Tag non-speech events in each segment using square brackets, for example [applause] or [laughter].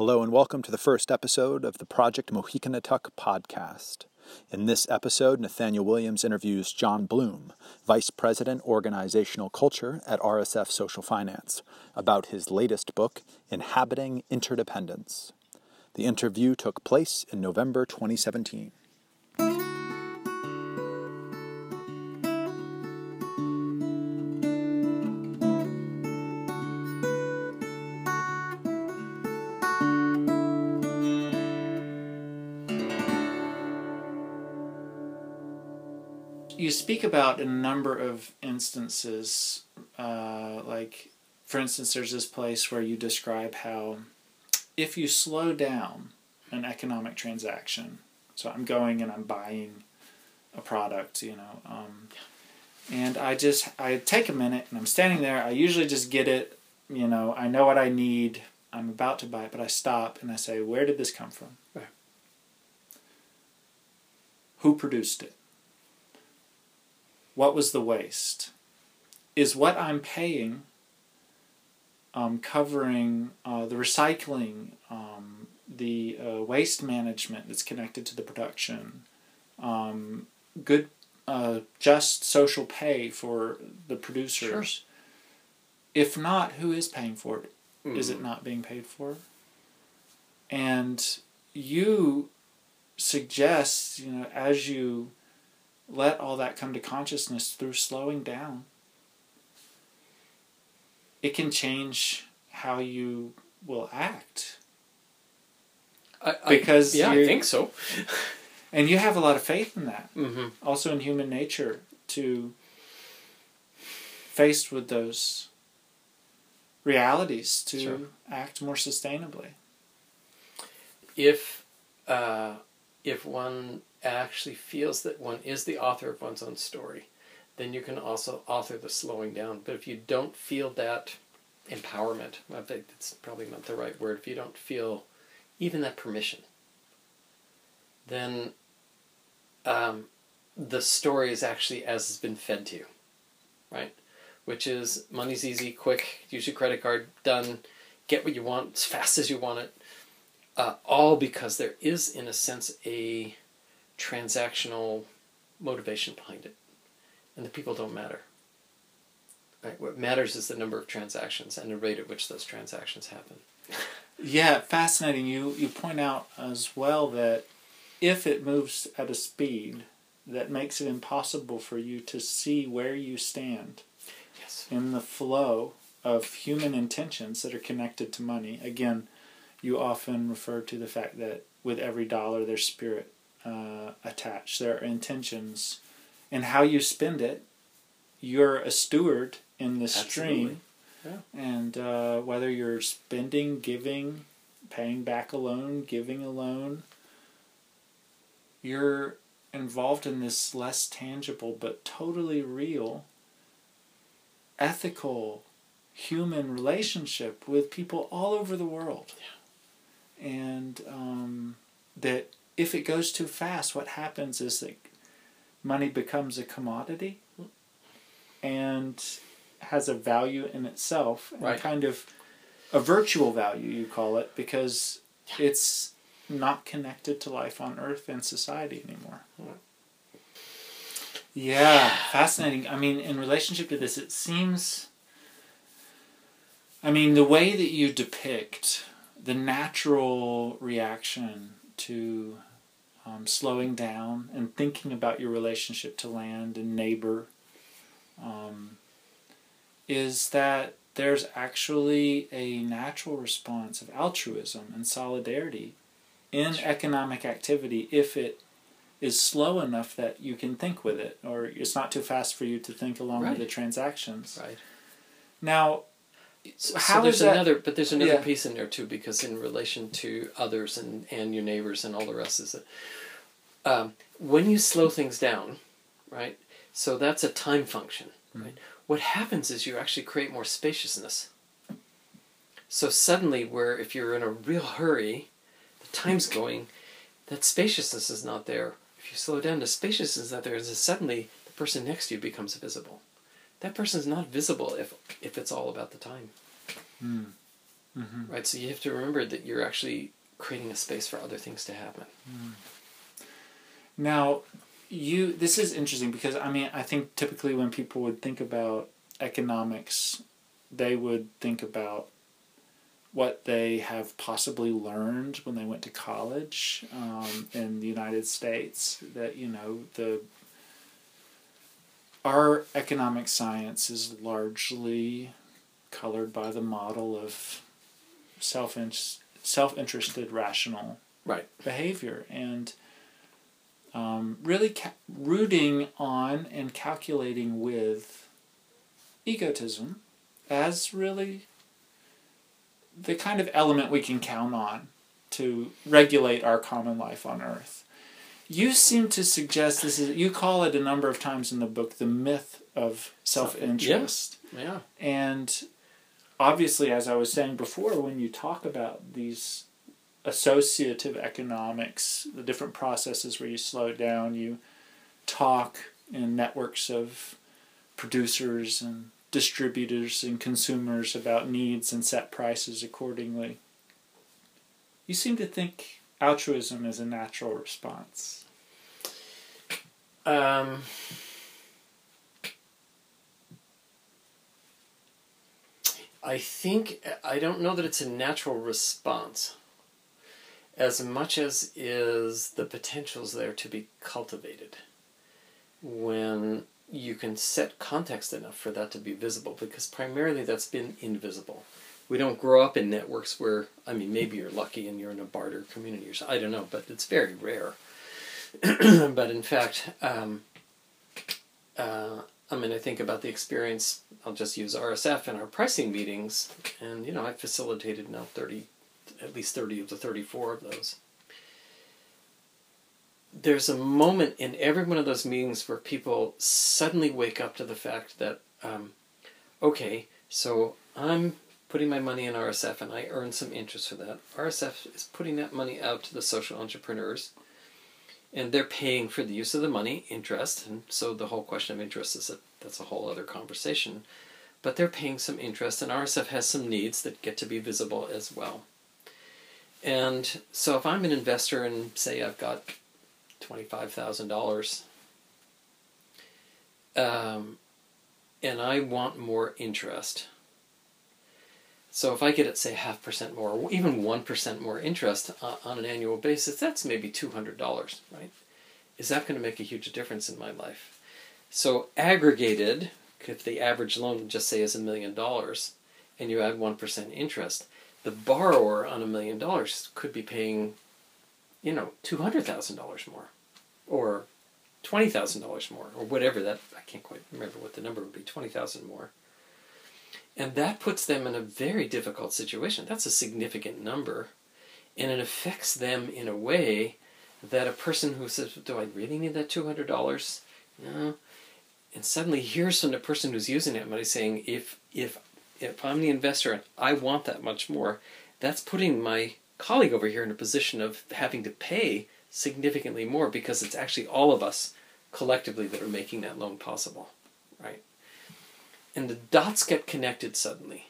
Hello and welcome to the first episode of the Project Mohicanatuck podcast. In this episode, Nathaniel Williams interviews John Bloom, Vice President Organizational Culture at RSF Social Finance, about his latest book, Inhabiting Interdependence. The interview took place in November 2017. You speak about a number of instances, uh, like, for instance, there's this place where you describe how if you slow down an economic transaction, so I'm going and I'm buying a product, you know, um, and I just I take a minute and I'm standing there. I usually just get it, you know, I know what I need. I'm about to buy it, but I stop and I say, where did this come from? Right. Who produced it? What was the waste? Is what I'm paying um, covering uh, the recycling, um, the uh, waste management that's connected to the production, um, good, uh, just social pay for the producers? Sure. If not, who is paying for it? Is Mm-hmm. it not being paid for? And you suggest, you know, as you let all that come to consciousness through slowing down, it can change how you will act. I, I- Because yeah, I think so. [laughs] And you have a lot of faith in that, Mm-hmm. also in human nature, to faced with those realities to Sure. act more sustainably. If uh, if one actually feels that one is the author of one's own story, then you can also author the slowing down. But if you don't feel that empowerment, I think that's probably not the right word. If you don't feel even that permission, then um, the story is actually as it's been fed to you, right? Which is money's easy, quick, use your credit card, done, get what you want as fast as you want it. Uh, all because there is, in a sense, a transactional motivation behind it. And the people don't matter. Right? What matters is the number of transactions and the rate at which those transactions happen. [laughs] Yeah, fascinating. You you point out as well that if it moves at a speed that makes it impossible for you to see where you stand Yes. in the flow of human intentions that are connected to money. Again, you often refer to the fact that with every dollar there's spirit uh, attached. There are intentions, and how you spend it. You're a steward in the stream, Yeah. and uh, whether you're spending, giving, paying back a loan, giving a loan, you're involved in this less tangible but totally real ethical human relationship with people all over the world. And um, that if it goes too fast, what happens is that money becomes a commodity and has a value in itself, and Right. kind of a virtual value, you call it, because it's not connected to life on earth and society anymore. Hmm. Yeah, fascinating. I mean, in relationship to this, it seems. I mean, the way that you depict the natural reaction to um, slowing down and thinking about your relationship to land and neighbor um, is that there's actually a natural response of altruism and solidarity in economic activity if it is slow enough that you can think with it or it's not too fast for you to think along Right. with the transactions Right. now So, How so there's that- another, but there's another Yeah. piece in there too, because in relation to others and, and your neighbors and all the rest is that um, when you slow things down, right? So that's a time function, right? What happens is you actually create more spaciousness. So suddenly, where if you're in a real hurry, the time's going, that spaciousness is not there. If you slow down, the spaciousness is not there, and suddenly the person next to you becomes visible. That person's not visible if if it's all about the time. Mm-hmm. right? So you have to remember that you're actually creating a space for other things to happen. Now, you this is interesting because I mean I think typically when people would think about economics, they would think about what they have possibly learned when they went to college um, in the United States. That you know the our economic science is largely colored by the model of self self interested rational Right. behavior and um, really ca- rooting on and calculating with egotism as really the kind of element we can count on to regulate our common life on earth. You seem to suggest this is you call it a number of times in the book the myth of self-interest. Yeah. And obviously, as I was saying before, when you talk about these associative economics, the different processes where you slow down, you talk in networks of producers and distributors and consumers about needs and set prices accordingly. You seem to think altruism is a natural response. Um, I think I don't know that it's a natural response as much as is the potentials there to be cultivated when you can set context enough for that to be visible because primarily that's been invisible we don't grow up in networks where i mean maybe you're lucky and you're in a barter community or something i don't know but it's very rare [clears throat] but in fact um, uh, I mean, I think about the experience. I'll just use RSF in our pricing meetings, and you know, I've facilitated now thirty, at least thirty of the thirty-four of those. There's a moment in every one of those meetings where people suddenly wake up to the fact that, um, okay, so I'm putting my money in RSF and I earn some interest for that. RSF is putting that money out to the social entrepreneurs and they're paying for the use of the money, interest, and so the whole question of interest is a, that's a whole other conversation. But they're paying some interest, and RSF has some needs that get to be visible as well. And so, if I'm an investor and say I've got twenty-five thousand dollars, um, and I want more interest. So if I get it, say half percent more, or even one percent more interest uh, on an annual basis, that's maybe two hundred dollars, right? Is that going to make a huge difference in my life? So aggregated, if the average loan just say is a million dollars, and you add one percent interest, the borrower on a million dollars could be paying, you know, two hundred thousand dollars more, or twenty thousand dollars more, or whatever that I can't quite remember what the number would be, twenty thousand more. And that puts them in a very difficult situation. That's a significant number. And it affects them in a way that a person who says, Do I really need that $200? No. And suddenly hears from the person who's using it money saying, if, if, if I'm the investor and I want that much more, that's putting my colleague over here in a position of having to pay significantly more because it's actually all of us collectively that are making that loan possible, right? and the dots get connected suddenly,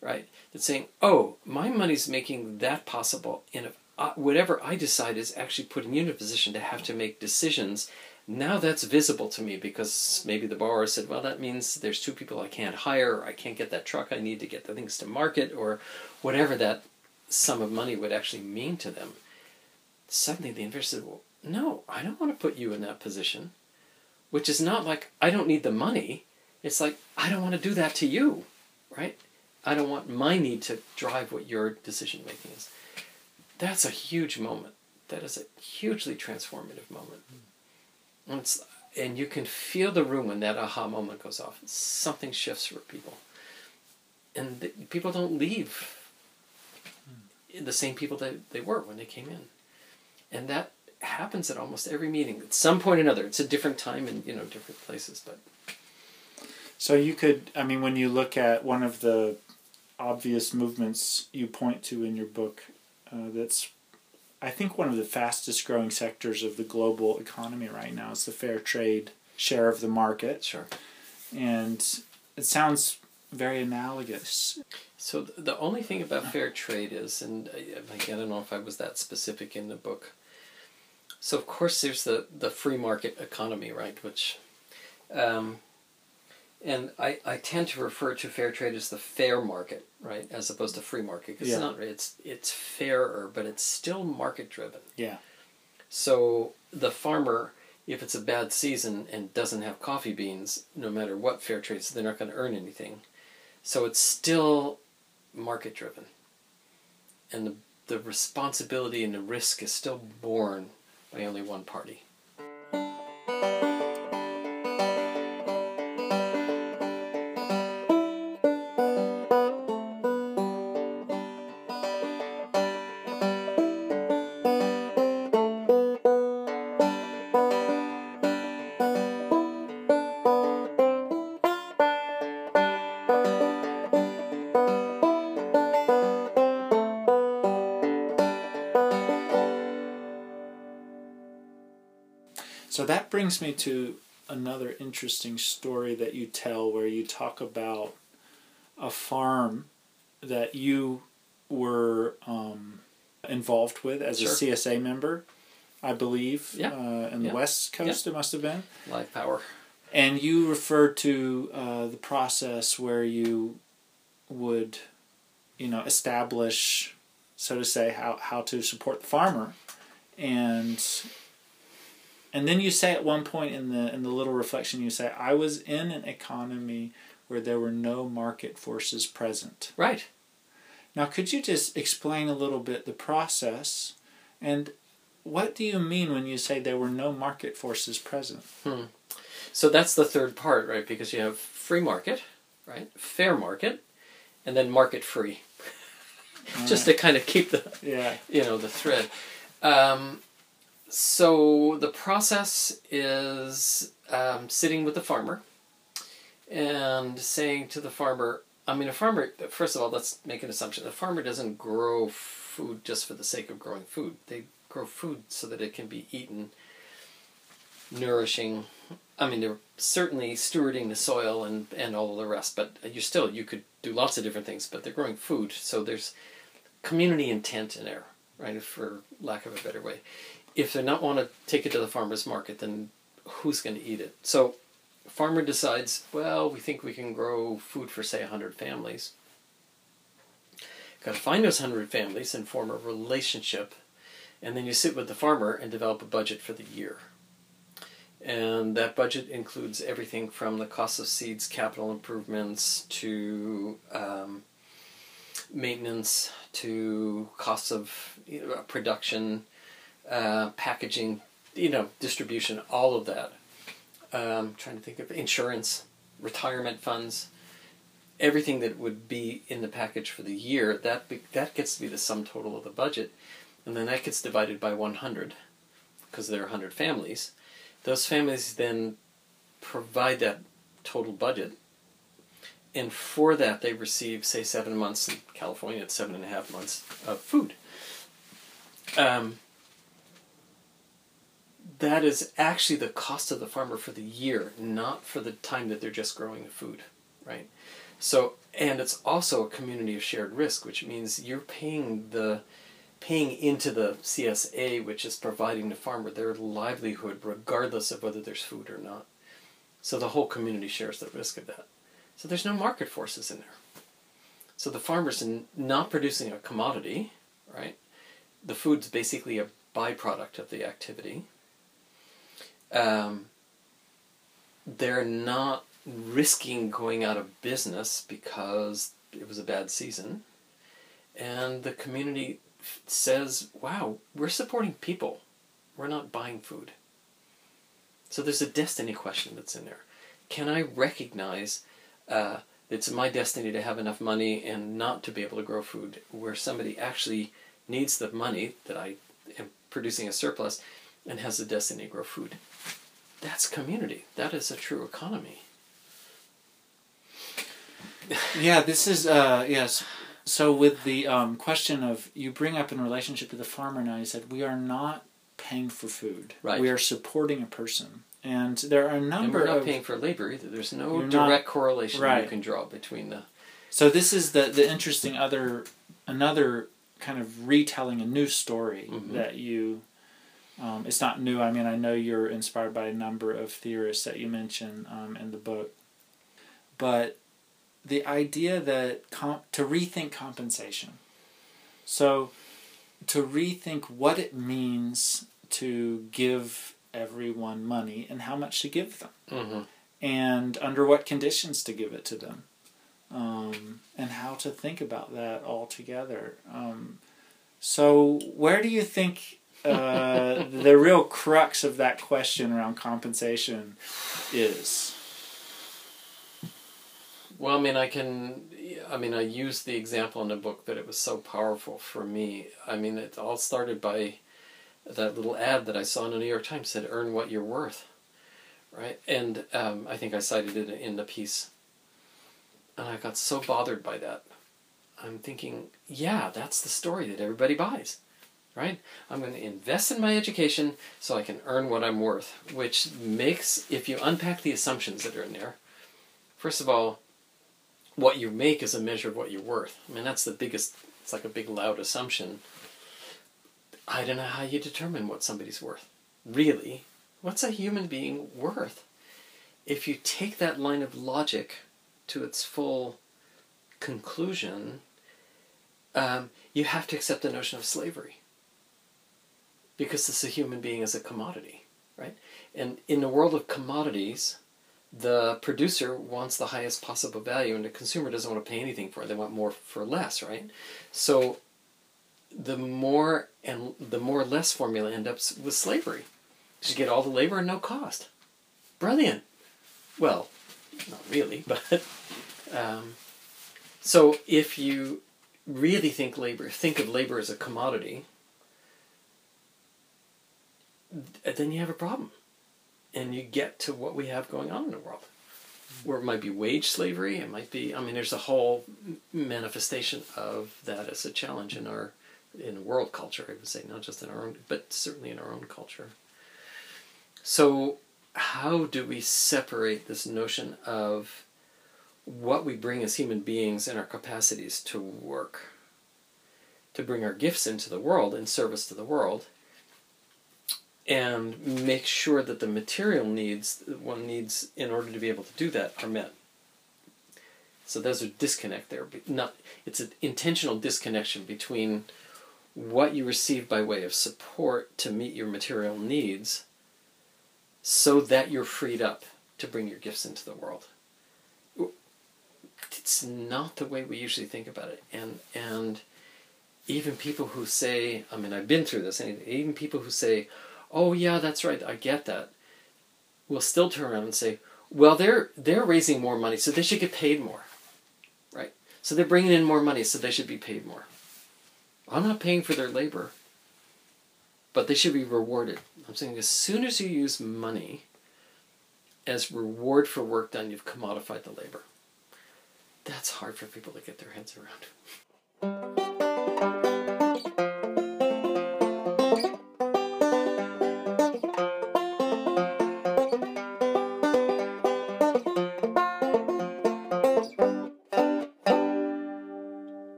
right? That's saying, oh, my money's making that possible, and if I, whatever I decide is actually putting you in a position to have to make decisions, now that's visible to me because maybe the borrower said, well, that means there's two people I can't hire, or I can't get that truck I need to get the things to market, or whatever that sum of money would actually mean to them. Suddenly the investor said, well, no, I don't want to put you in that position, which is not like I don't need the money it's like, I don't want to do that to you, right? I don't want my need to drive what your decision making is. That's a huge moment. That is a hugely transformative moment. Hmm. And, and you can feel the room when that aha moment goes off. Something shifts for people. And the, people don't leave the same people that they were when they came in. And that happens at almost every meeting. At some point or another. It's a different time in you know different places, but So you could, I mean, when you look at one of the obvious movements you point to in your book, uh, that's, I think, one of the fastest growing sectors of the global economy right now is the fair trade share of the market. sure. And it sounds very analogous. So the only thing about fair trade is, and I, I don't know if I was that specific in the book. So of course there's the the free market economy, right? Which, um, and I, I tend to refer to fair trade as the fair market, right, as opposed to free market because Yeah. it's not it's it's fairer, but it's still market driven. Yeah. So the farmer, if it's a bad season and doesn't have coffee beans, no matter what fair trade, so they're not going to earn anything. So it's still market driven, and the the responsibility and the risk is still borne by only one party. Brings me to another interesting story that you tell where you talk about a farm that you were um, involved with as Sure. a CSA member, I believe, Yeah. uh, in Yeah. the West Coast, it must have been. Live power. And you referred to uh, the process where you would, you know, establish, so to say, how, how to support the farmer, and and then you say at one point in the in the little reflection you say, I was in an economy where there were no market forces present. Right. Now, could you just explain a little bit the process, and what do you mean when you say there were no market forces present? So that's the third part, right? Because you have free market, right? Fair market, and then market free. [laughs] Just to kind of keep the Yeah. you know the thread. Um, so the process is um, sitting with the farmer and saying to the farmer, I mean, a farmer. First of all, let's make an assumption: a farmer doesn't grow food just for the sake of growing food. They grow food so that it can be eaten, nourishing. I mean, they're certainly stewarding the soil and, and all the rest, but you still you could do lots of different things. But they're growing food, so there's community intent in there, right? For lack of a better way, if they're not want to take it to the farmers market, then who's going to eat it? So, farmer decides, well, we think we can grow food for say hundred families. Got to find those hundred families and form a relationship, and then you sit with the farmer and develop a budget for the year. And that budget includes everything from the cost of seeds, capital improvements, to um, maintenance, to costs of you know, production, uh, packaging, you know, distribution, all of that. Um, trying to think of insurance, retirement funds, everything that would be in the package for the year. That be, that gets to be the sum total of the budget, and then that gets divided by one hundred, because there are hundred families. Those families then provide that total budget, and for that they receive, say, seven months in California, it's seven and a half months of food. Um, that is actually the cost of the farmer for the year, not for the time that they're just growing the food, right? So, and it's also a community of shared risk, which means you're paying the paying into the CSA, which is providing the farmer their livelihood regardless of whether there's food or not. So the whole community shares the risk of that. So there's no market forces in there. So the farmer's not producing a commodity, right? The food's basically a byproduct of the activity. Um, they're not risking going out of business because it was a bad season. And the community says, wow, we're supporting people. We're not buying food. So there's a destiny question that's in there. Can I recognize uh, it's my destiny to have enough money and not to be able to grow food where somebody actually needs the money that I am producing a surplus and has the destiny to grow food? That's community. That is a true economy. Yeah, this is uh yes. So with the um, question of you bring up in relationship to the farmer now, you said we are not paying for food. Right. We are supporting a person. And there are a And number we're not of paying for labor either. There's no You're not- direct correlation right. you can draw between the. So this is the the interesting other another kind of retelling a new story Mhm. that you. Um, it's not new. I mean, I know you're inspired by a number of theorists that you mention um, in the book, but the idea that comp- to rethink compensation. So, to rethink what it means to give everyone money and how much to give them Mm-hmm. and under what conditions to give it to them, um, and how to think about that all together. Um, so, where do you think uh, the real crux of that question around compensation is? Well, I mean, I can. I mean, I used the example in the book, but it was so powerful for me. I mean, it all started by that little ad that I saw in the New York Times said, "Earn what you're worth," right? And um, I think I cited it in the piece, and I got so bothered by that. I'm thinking, yeah, that's the story that everybody buys, right? I'm going to invest in my education so I can earn what I'm worth, which makes, if you unpack the assumptions that are in there, first of all, what you make is a measure of what you're worth. I mean, that's the biggest, it's like a big loud assumption. I don't know how you determine what somebody's worth. Really, what's a human being worth? If you take that line of logic to its full conclusion, um, you have to accept the notion of slavery. Because this a human being is a commodity, right? And in the world of commodities, the producer wants the highest possible value and the consumer doesn't want to pay anything for it. They want more for less, right? So the more and the more less formula ends up with slavery. You get all the labor and no cost. Brilliant. Well, not really, [laughs] but um, so if you really think labor, think of labor as a commodity, then you have a problem. And you get to what we have going on in the world. Where it might be wage slavery, it might be, I mean, there's a whole manifestation of that as a challenge in our, in world culture, I would say, not just in our own, but certainly in our own culture. So, how do we separate this notion of what we bring as human beings and our capacities to work, to bring our gifts into the world in service to the world, and make sure that the material needs that one needs in order to be able to do that are met. So there's a disconnect there. but Not it's an intentional disconnection between what you receive by way of support to meet your material needs, so that you're freed up to bring your gifts into the world it's not the way we usually think about it and and even people who say i mean i've been through this and even people who say oh yeah that's right i get that. Will still turn around and say well they're they're raising more money so they should get paid more. Right? So they're bringing in more money so they should be paid more. I'm not paying for their labor but they should be rewarded. I'm saying as soon as you use money as reward for work done you've commodified the labor. That's hard for people to get their heads around.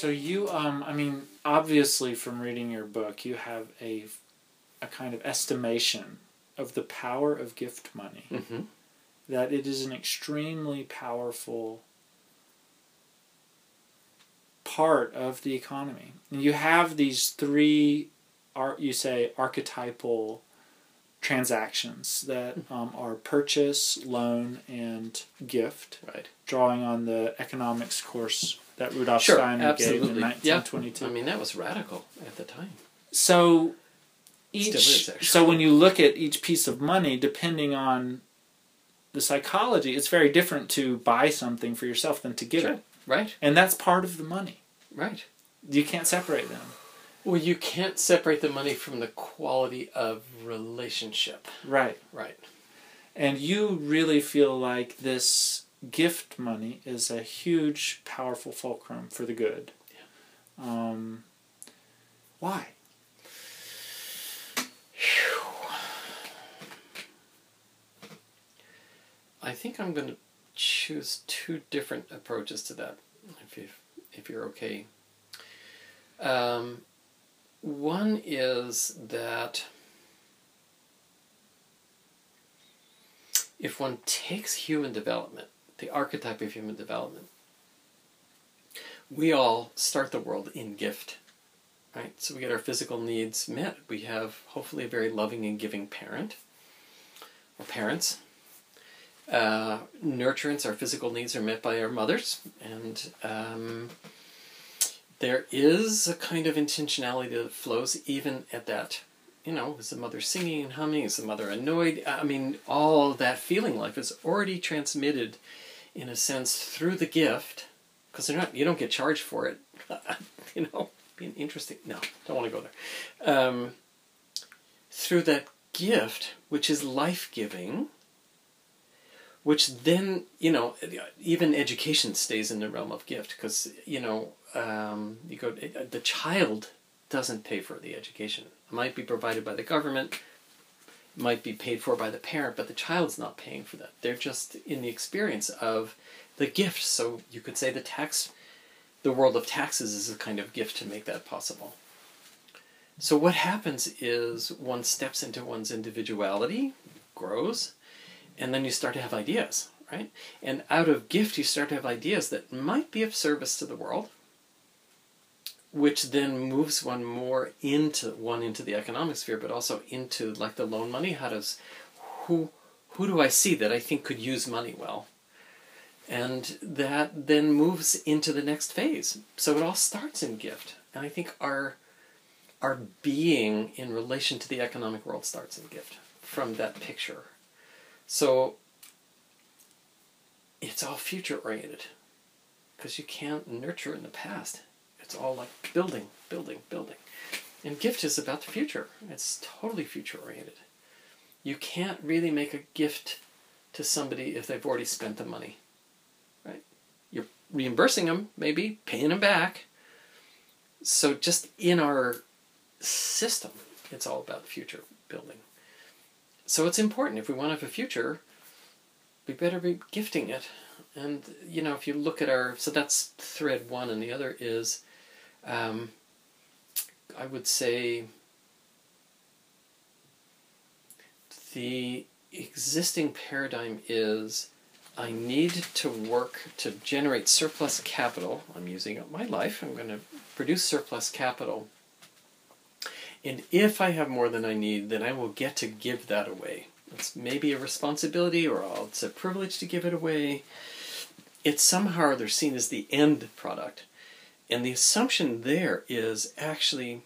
So you, um, I mean, obviously from reading your book, you have a, a kind of estimation of the power of gift money. Mm-hmm. That it is an extremely powerful part of the economy. And you have these three, you say, archetypal transactions that um, are purchase, loan, and gift, Right. drawing on the economics course that Rudolf Sure, Steiner gave in absolutely. Yeah. 1922. I mean, that was radical at the time. So each is, so when you look at each piece of money, depending on the psychology, it's very different to buy something for yourself than to give Sure. it, Right. and that's part of the money. Right. You can't separate them. Well, you can't separate the money from the quality of relationship. Right. Right. And you really feel like this gift money is a huge, powerful fulcrum for the good. Yeah. Um, why? I think I'm going to choose two different approaches to that, if you if you're okay. Um, one is that if one takes human development, the archetype of human development, we all start the world in gift, right? So we get our physical needs met. We have hopefully a very loving and giving parent or parents. Uh, nurturance, our physical needs are met by our mothers, and um, there is a kind of intentionality that flows even at that. You know, is the mother singing and humming? Is the mother annoyed? I mean, all that feeling life is already transmitted, in a sense, through the gift, because they're not. You don't get charged for it. [laughs] you know, being interesting. No, don't want to go there. Um, through that gift, which is life giving, which then you know even education stays in the realm of gift because you know um, you go the child doesn't pay for the education. It might be provided by the government might be paid for by the parent but the child's not paying for that. They're just in the experience of the gift. So you could say the tax the world of taxes is a kind of gift to make that possible. So what happens is one steps into one's individuality grows and then you start to have ideas right? And out of gift you start to have ideas that might be of service to the world which then moves one more into one into the economic sphere but also into like the loan money. How does who who do i see that i think could use money well? And that then moves into the next phase. So it all starts in gift. And i think our our being in relation to the economic world starts in gift from that picture. So it's all future oriented because you can't nurture in the past. It's all like building, building, building. And gift is about the future. It's totally future oriented. You can't really make a gift to somebody if they've already spent the money. Right? You're reimbursing them, maybe, paying them back. So just in our system, it's all about future building. So it's important if we want to have a future, we better be gifting it. And you know, if you look at our so that's thread one, and the other is, um, I would say, the existing paradigm is I need to work to generate surplus capital. I'm using up my life. I'm going to produce surplus capital and if I have more than I need, then I will get to give that away. It's maybe a responsibility or it's a privilege to give it away. It's somehow other seen as the end product. And the assumption there is actually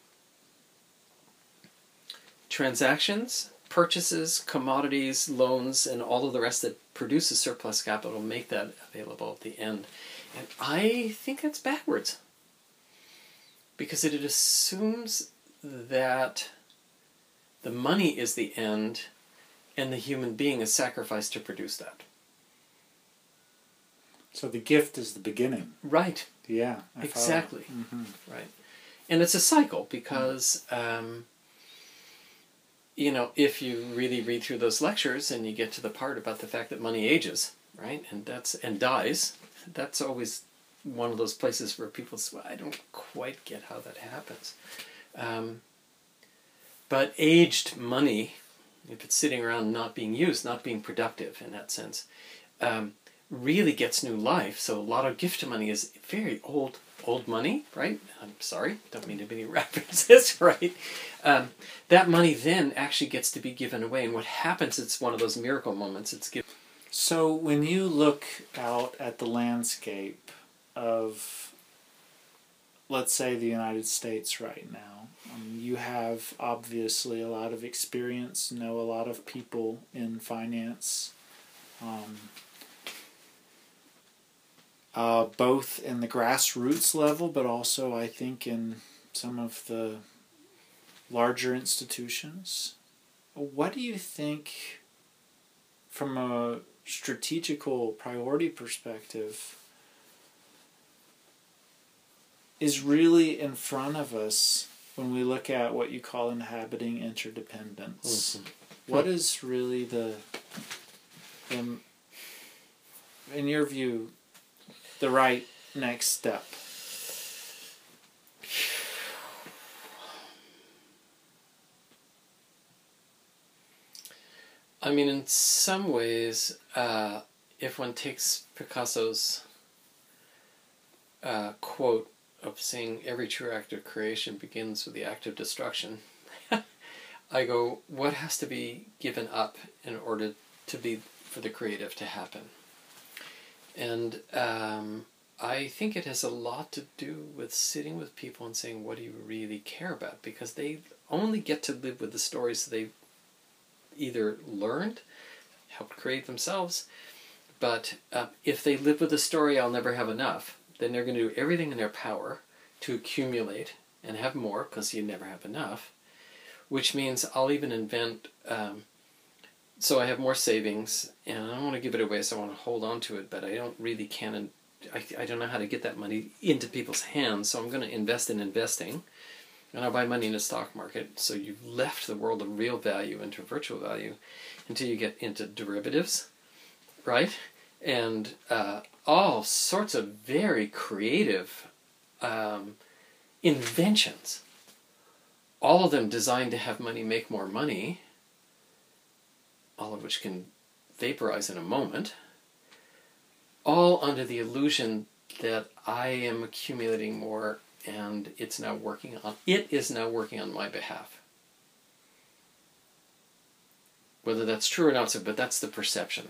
transactions, purchases, commodities, loans, and all of the rest that produces surplus capital make that available at the end. And I think that's backwards. Because it assumes that the money is the end and the human being is sacrificed to produce that. So the gift is the beginning. Right. Yeah. I exactly. Mm-hmm. Right. And it's a cycle because, um, you know, if you really read through those lectures and you get to the part about the fact that money ages, right, and that's and dies, that's always one of those places where people say, well, I don't quite get how that happens. Um, but aged money, if it's sitting around not being used, not being productive in that sense, um, really gets new life. So a lot of gift money is very old, old money, right? I'm sorry, don't mean to be references, [laughs] right? Um, that money then actually gets to be given away, and what happens? It's one of those miracle moments. It's given. So when you look out at the landscape of, let's say, the United States right now, um, you have obviously a lot of experience, know a lot of people in finance, um, uh, both in the grassroots level, but also I think in some of the larger institutions. What do you think, from a strategical priority perspective, is really in front of us when we look at what you call inhabiting interdependence. Mm-hmm. What is really the, the in your view, the right next step? I mean, in some ways, uh, if one takes Picasso's uh, quote of saying every true act of creation begins with the act of destruction, [laughs] I go, what has to be given up in order to be for the creative to happen? And um, I think it has a lot to do with sitting with people and saying, what do you really care about? Because they only get to live with the stories they've either learned, helped create themselves, but uh, if they live with the story, I'll never have enough, then they're going to do everything in their power to accumulate and have more because you never have enough, which means I'll even invent. Um, so I have more savings, and I don't want to give it away, so I want to hold on to it, but I don't really can. And I, I don't know how to get that money into people's hands, so I'm going to invest in investing and I'll buy money in the stock market. So you've left the world of real value into virtual value until you get into derivatives, right? And uh, all sorts of very creative um, inventions, all of them designed to have money make more money, all of which can vaporize in a moment, all under the illusion that I am accumulating more and it's now working on it is now working on my behalf. Whether that's true or not so but that's the perception.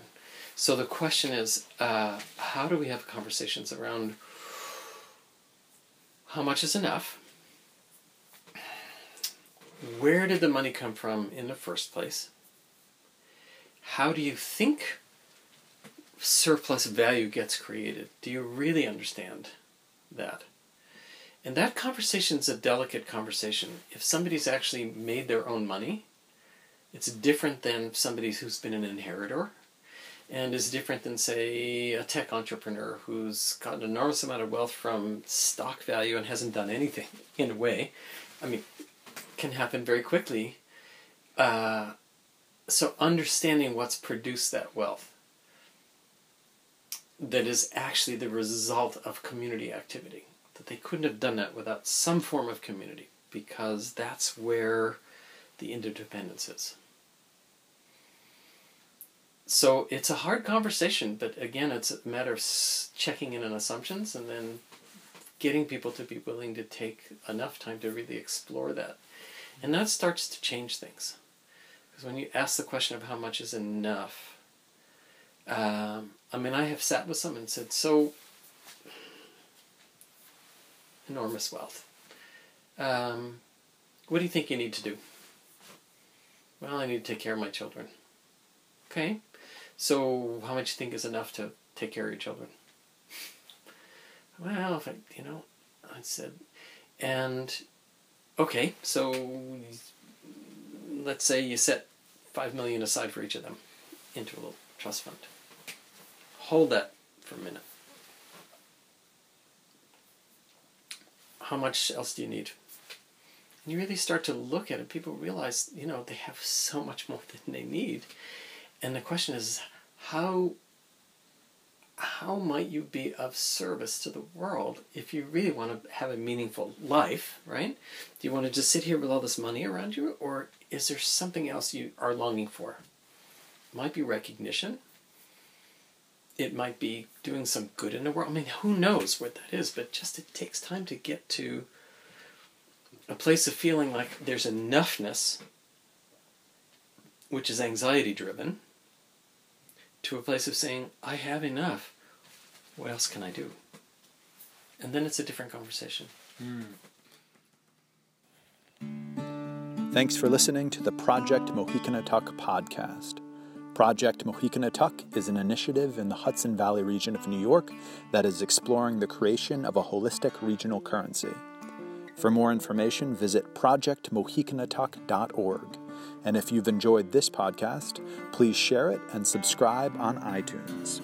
So the question is uh, how do we have conversations around how much is enough? Where did the money come from in the first place how do you think surplus value gets created do you really understand that and that conversation is a delicate conversation. If somebody's actually made their own money, it's different than somebody who's been an inheritor, and is different than, say, a tech entrepreneur who's got an enormous amount of wealth from stock value and hasn't done anything, [laughs] in a way. I mean, can happen very quickly. Uh, so, understanding what's produced that wealth that is actually the result of community activity that they couldn't have done that without some form of community because that's where the interdependence is. So it's a hard conversation, but again, it's a matter of checking in on assumptions and then getting people to be willing to take enough time to really explore that. And that starts to change things. Because when you ask the question of how much is enough, um, I mean, I have sat with someone and said, So enormous wealth. Um, what do you think you need to do? Well, I need to take care of my children. Okay, so how much do you think is enough to take care of your children? Well, if I, you know, I said, and okay, so let's say you set five million aside for each of them into a little trust fund. Hold that for a minute. how much else do you need? And you really start to look at it, people realize, you know, they have so much more [laughs] than they need. And the question is, how how might you be of service to the world if you really want to have a meaningful life, right? Do you want to just sit here with all this money around you, or is there something else you are longing for? It might be recognition, it might be doing some good in the world. I mean, who knows what that is, but just it takes time to get to a place of feeling like there's enoughness, which is anxiety driven, to a place of saying, I have enough. What else can I do? And then it's a different conversation. Mm. Thanks for listening to the Project Mohicanatuck podcast. Project Mohicanatuck is an initiative in the Hudson Valley region of New York that is exploring the creation of a holistic regional currency. For more information, visit projectmohicanatuck.org. And if you've enjoyed this podcast, please share it and subscribe on iTunes.